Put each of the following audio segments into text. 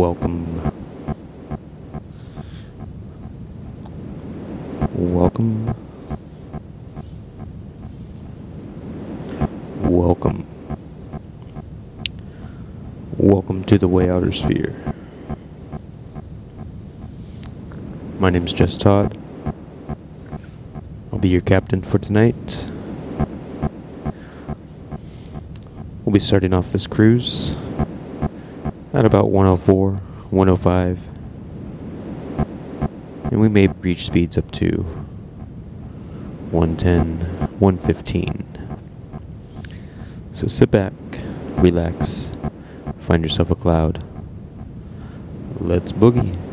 Welcome. Welcome. Welcome. Welcome to the Way Outer Sphere. My name's Jess Todd. I'll be your captain for tonight. We'll be starting off this cruise at about 104, 105. And we may reach speeds up to 110, 115. So sit back, relax, find yourself a cloud. Let's boogie.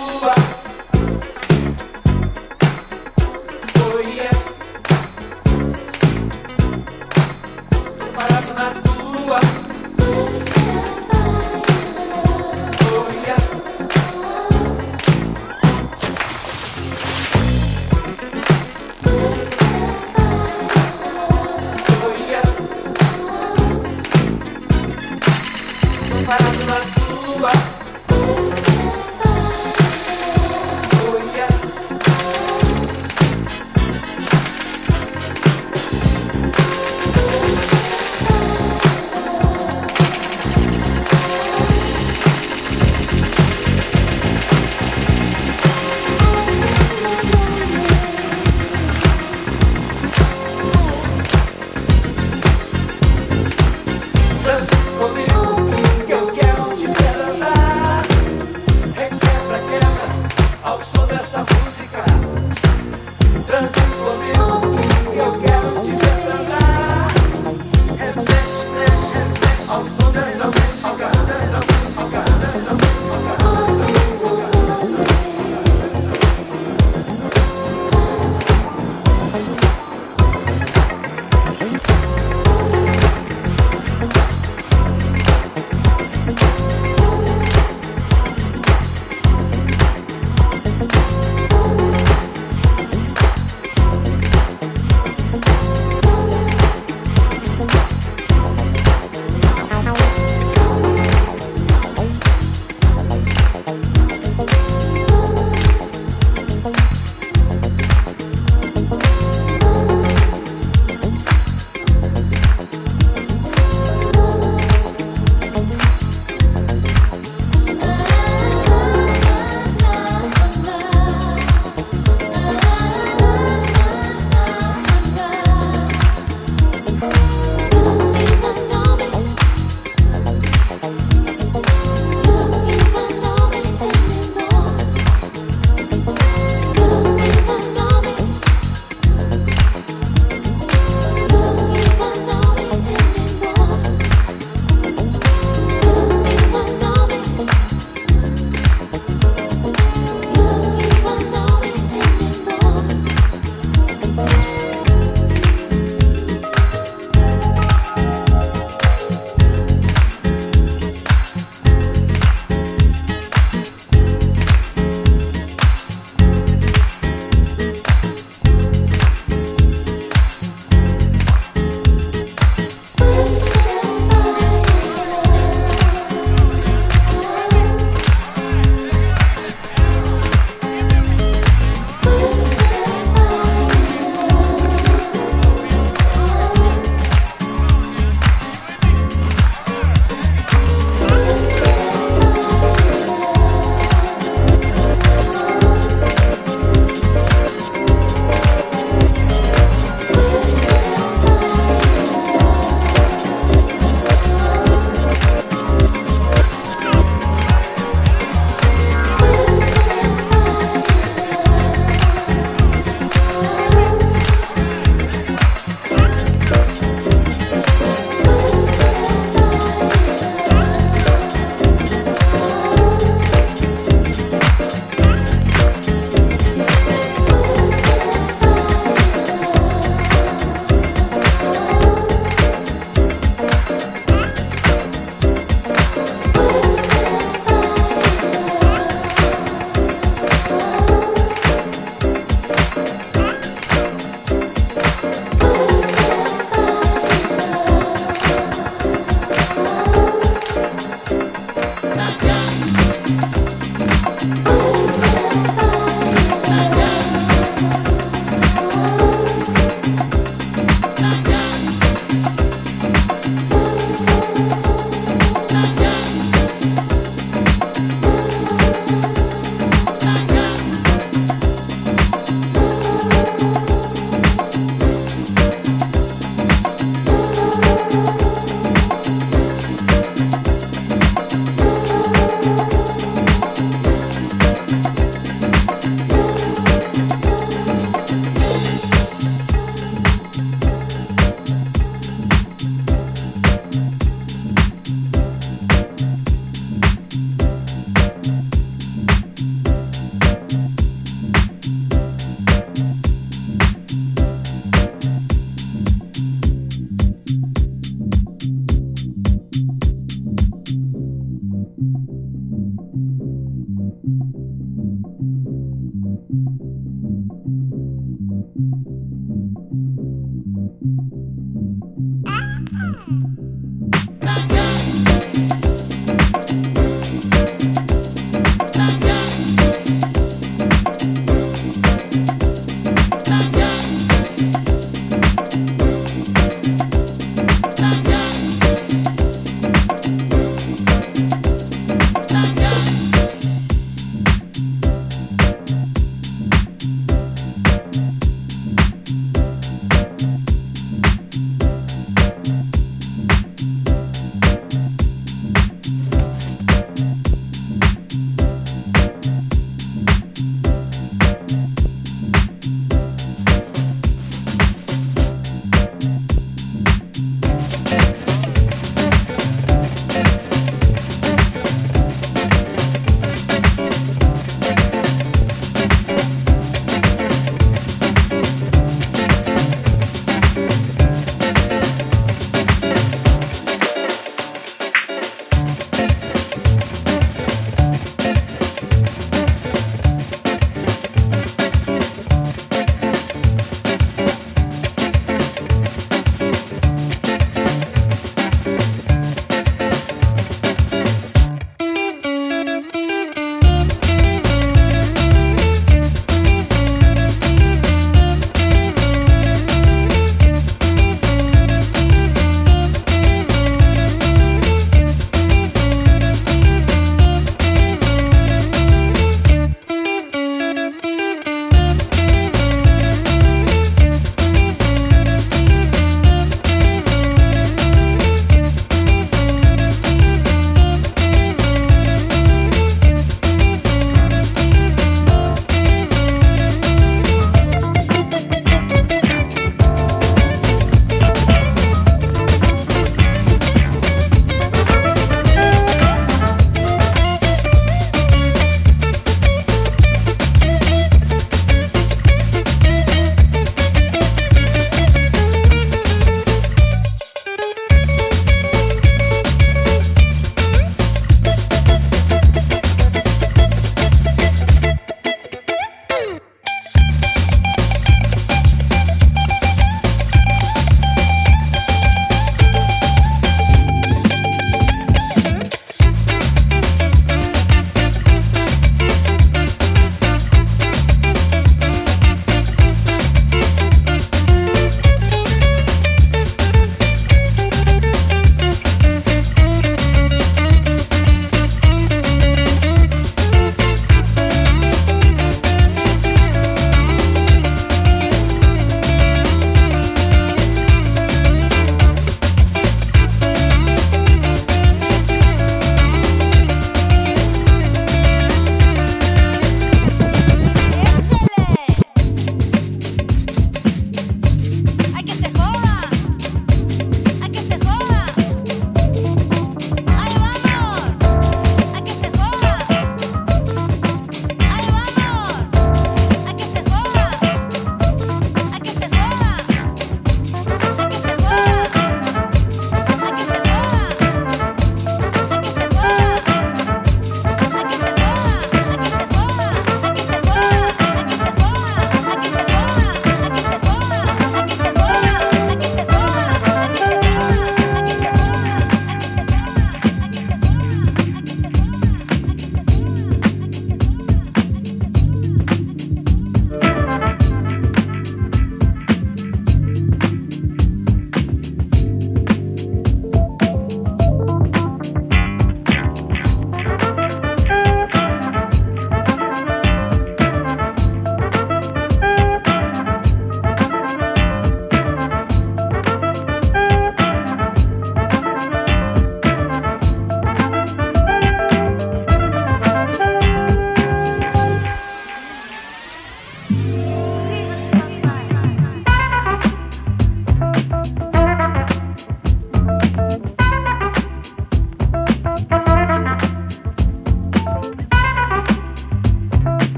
Cuba.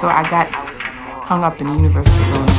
So I got hung up in the University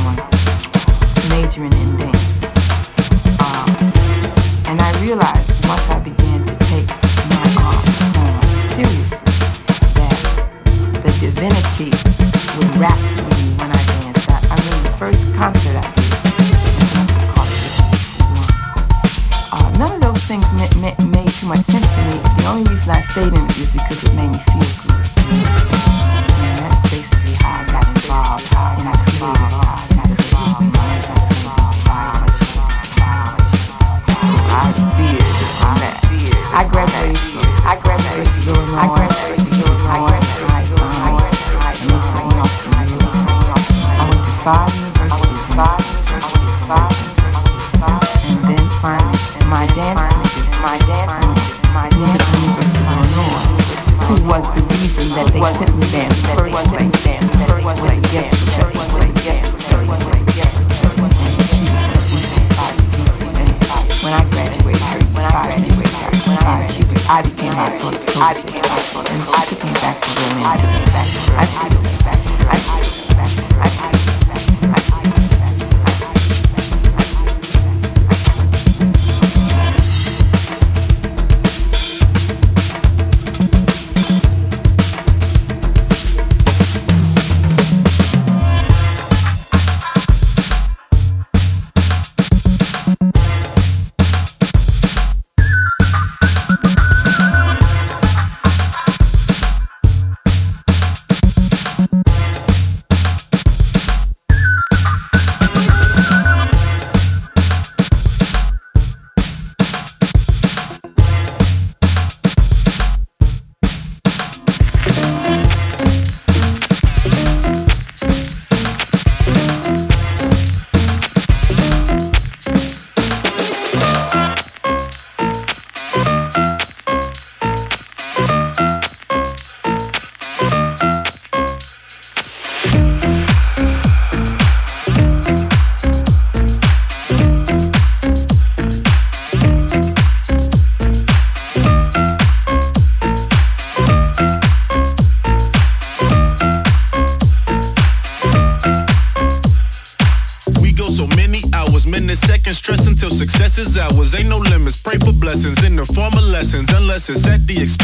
hours, ain't no limits. Pray for blessings in the form of lessons, unless it's at the expense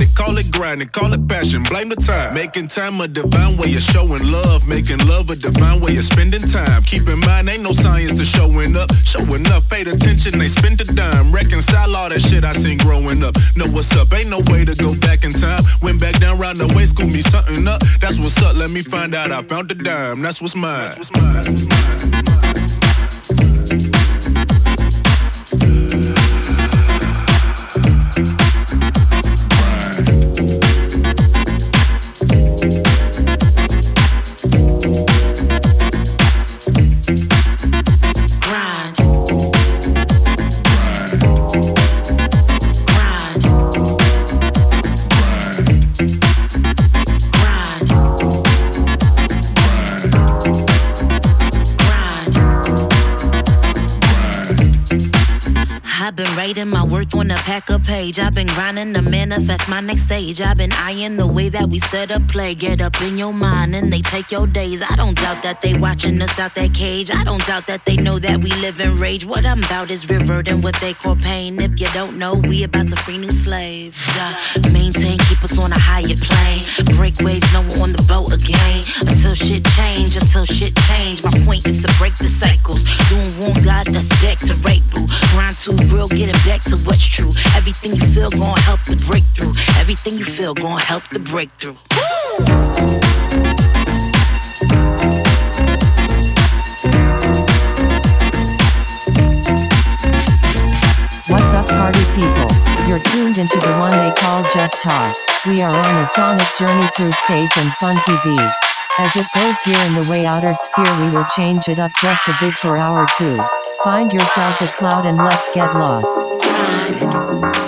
and call it grinding, call it passion. Blame the time. Making time a divine way of showing love. Making love a divine way of spending time. Keep in mind, ain't no science to showing up. Showing up, paid attention, they spend a dime. Reconcile all that shit I seen growing up. Know what's up, ain't no way to go back in time. Went back down round the way, school me something up. That's what's up, let me find out I found the dime. That's what's mine. That's what's mine. That's what's mine. Worth on a pack of page. I've been grinding to manifest my next stage. I've been eyeing the way that we set up play. Get up in your mind and they take your days. I don't doubt that they watching us out that cage. I don't doubt that they know that we live in rage. What I'm about is reverting what they call pain. If you don't know, we about to free new slaves. Uh, maintain, us on a higher plane. Break waves, no on the boat again. Until shit change, until shit change. My point is to break the cycles. Doing wrong, God, that's back to rape, boo. Grind too real, getting back to what's true. Everything you feel gon' help the breakthrough. Everything you feel gon' help the breakthrough. What's up, party people? You're tuned into the one they call Just Talk. We are on a sonic journey through space and funky beats. As it goes here in the way outer sphere, we will change it up just a bit for hour two. Find yourself a cloud and let's get lost.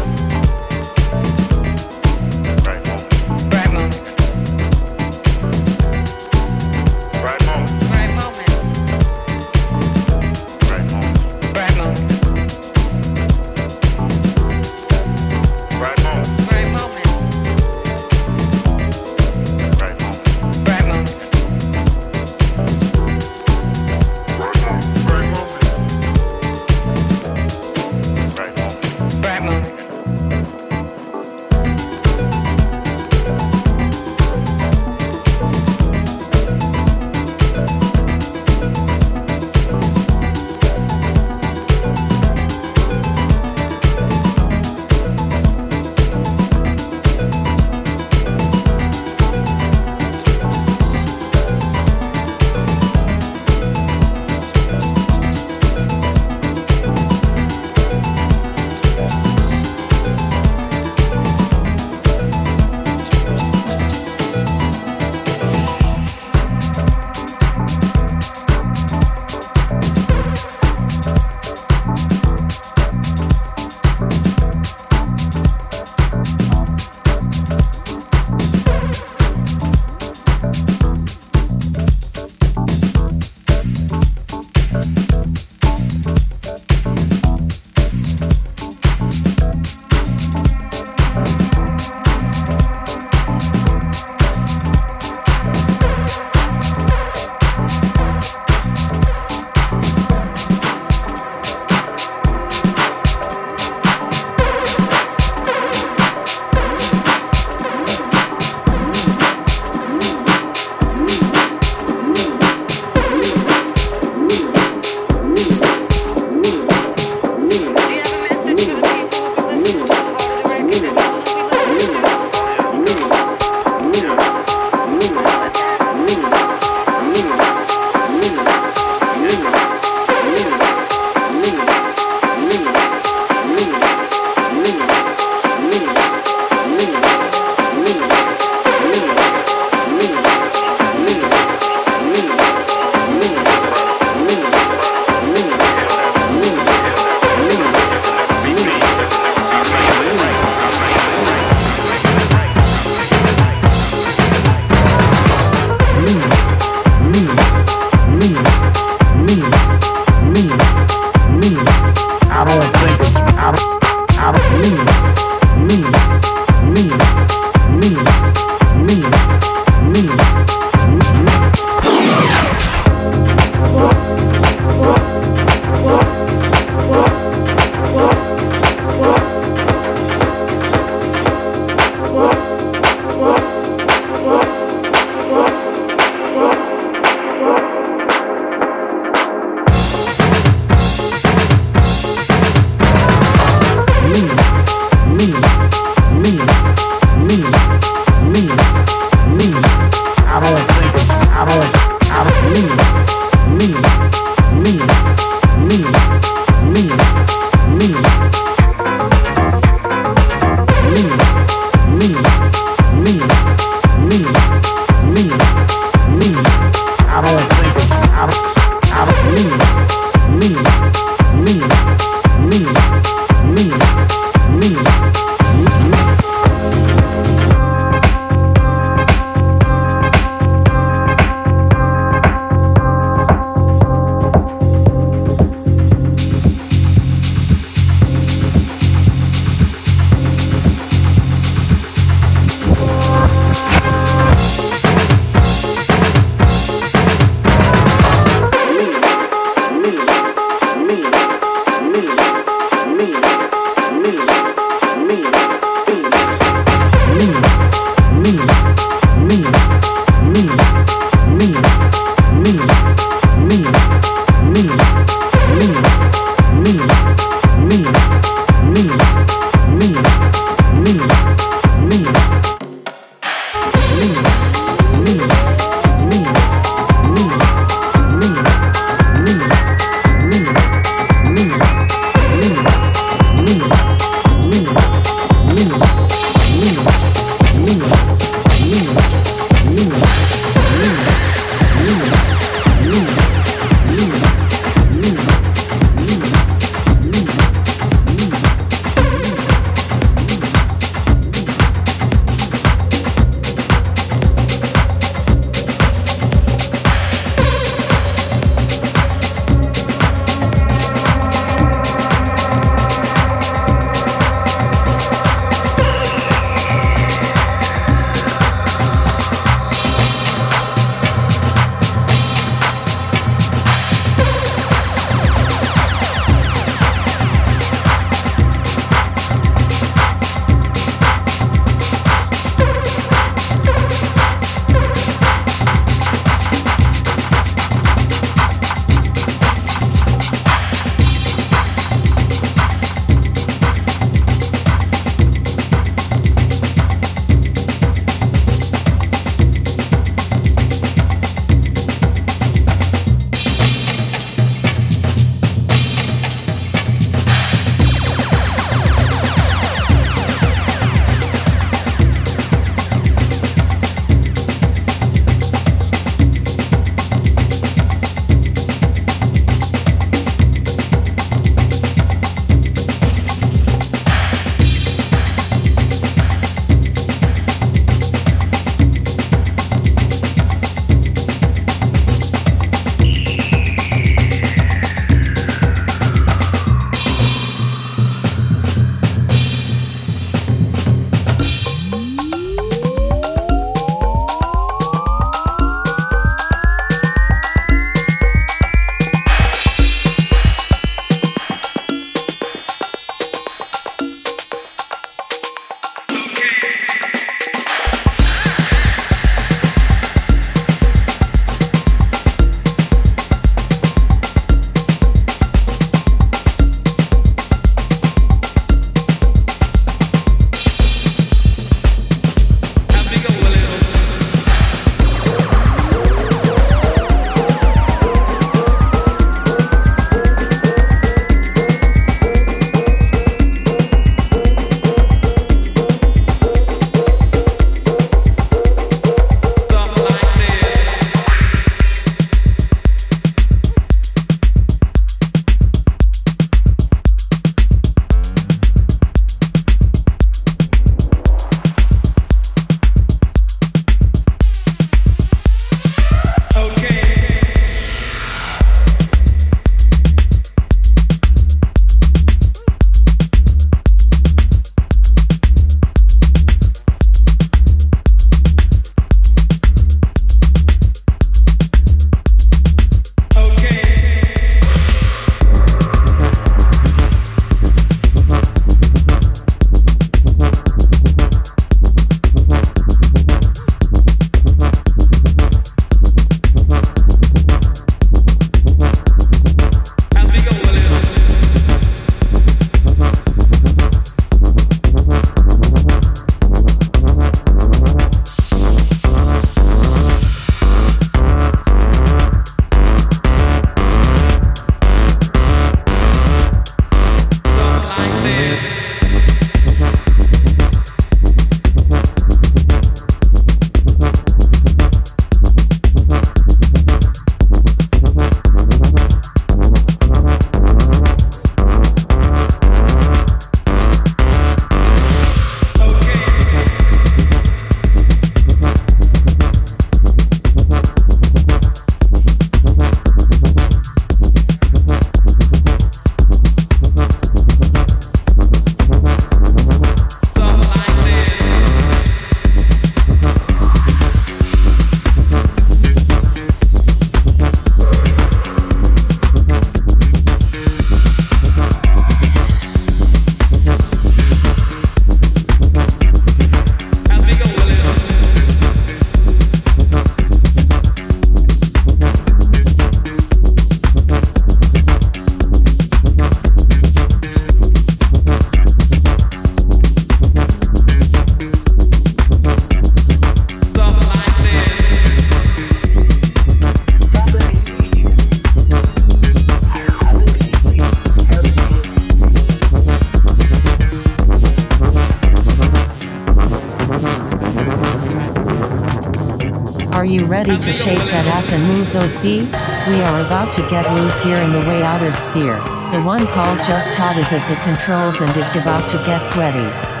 To shake that ass and move those feet? We are about to get loose here in the way outer sphere. The one called Just Hot is at the controls and it's about to get sweaty.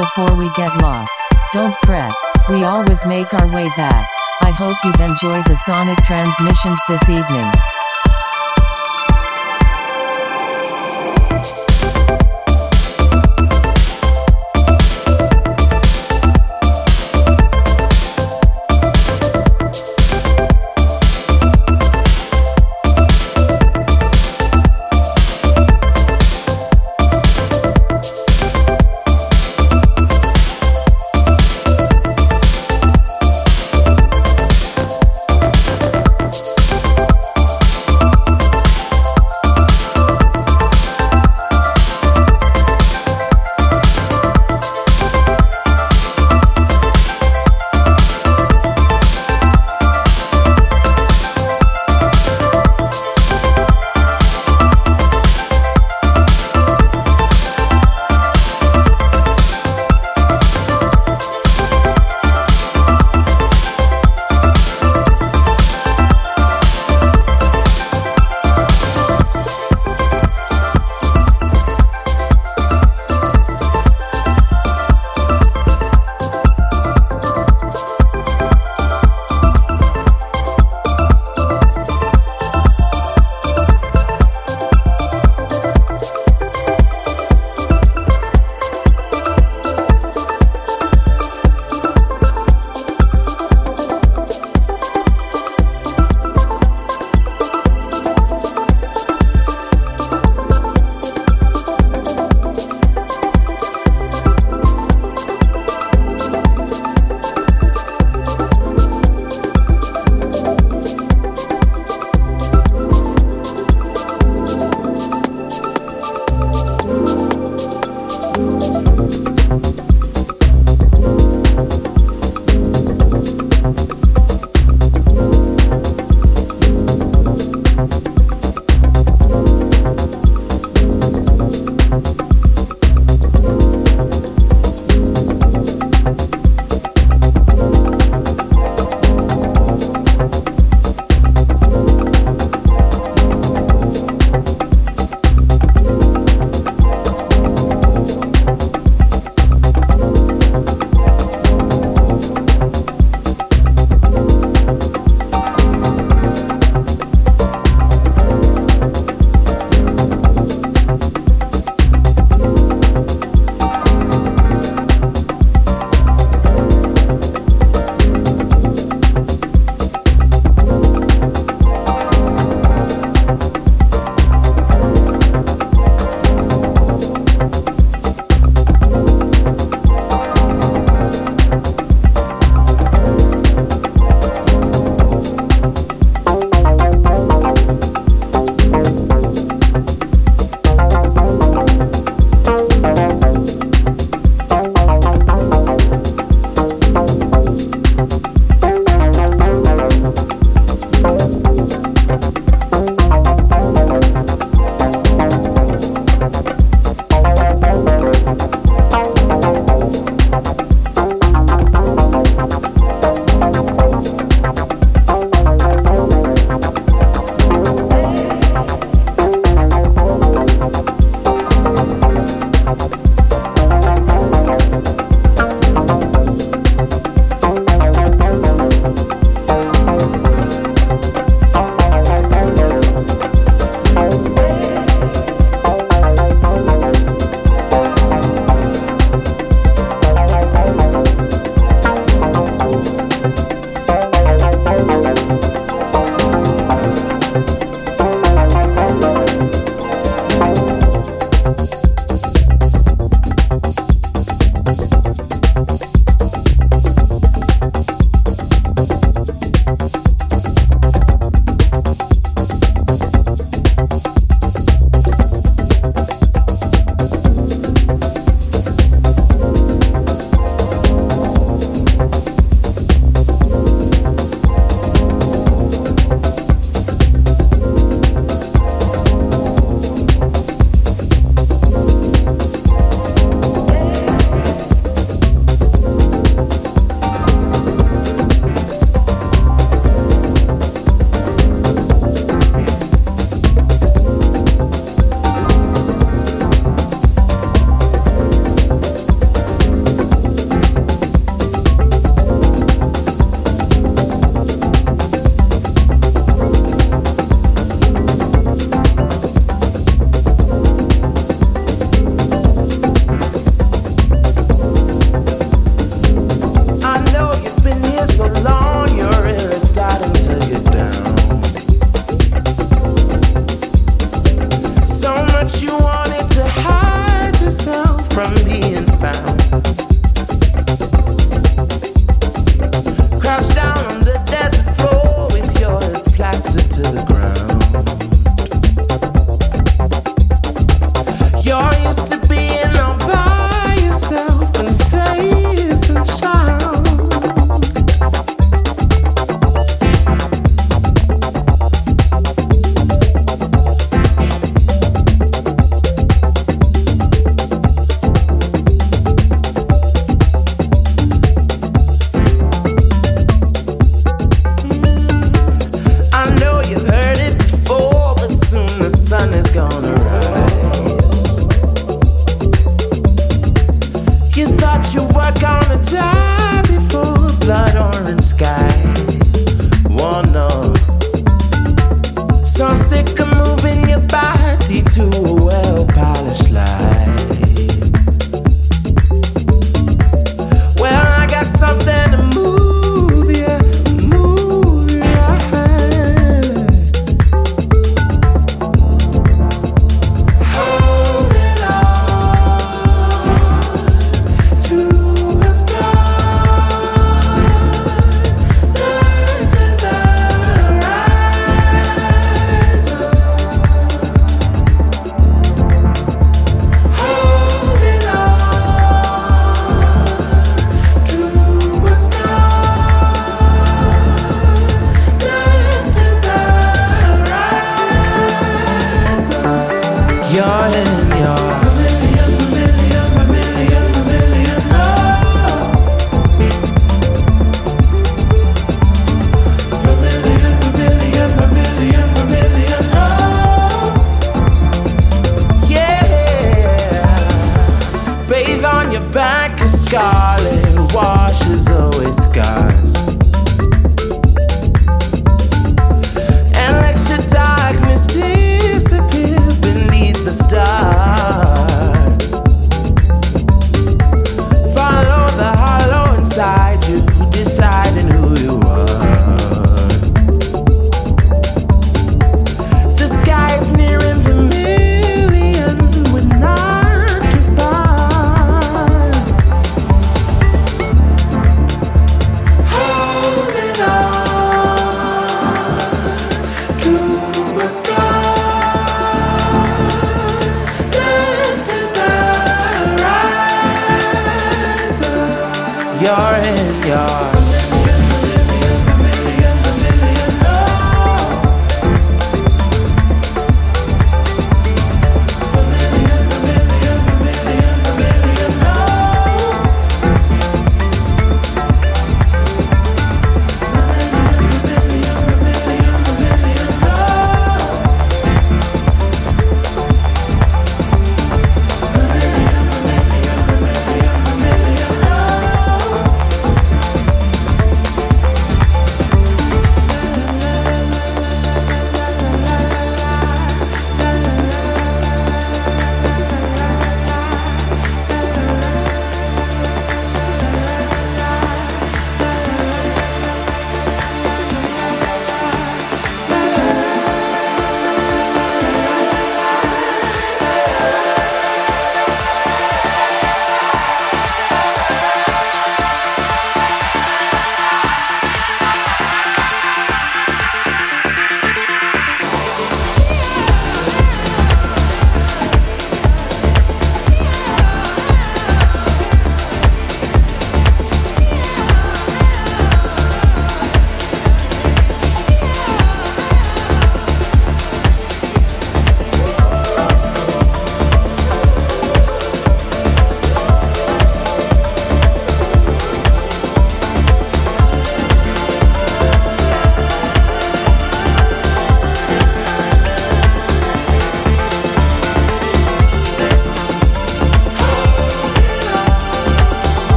Before we get lost. Don't fret. We always make our way back. I hope you've enjoyed the sonic transmissions this evening.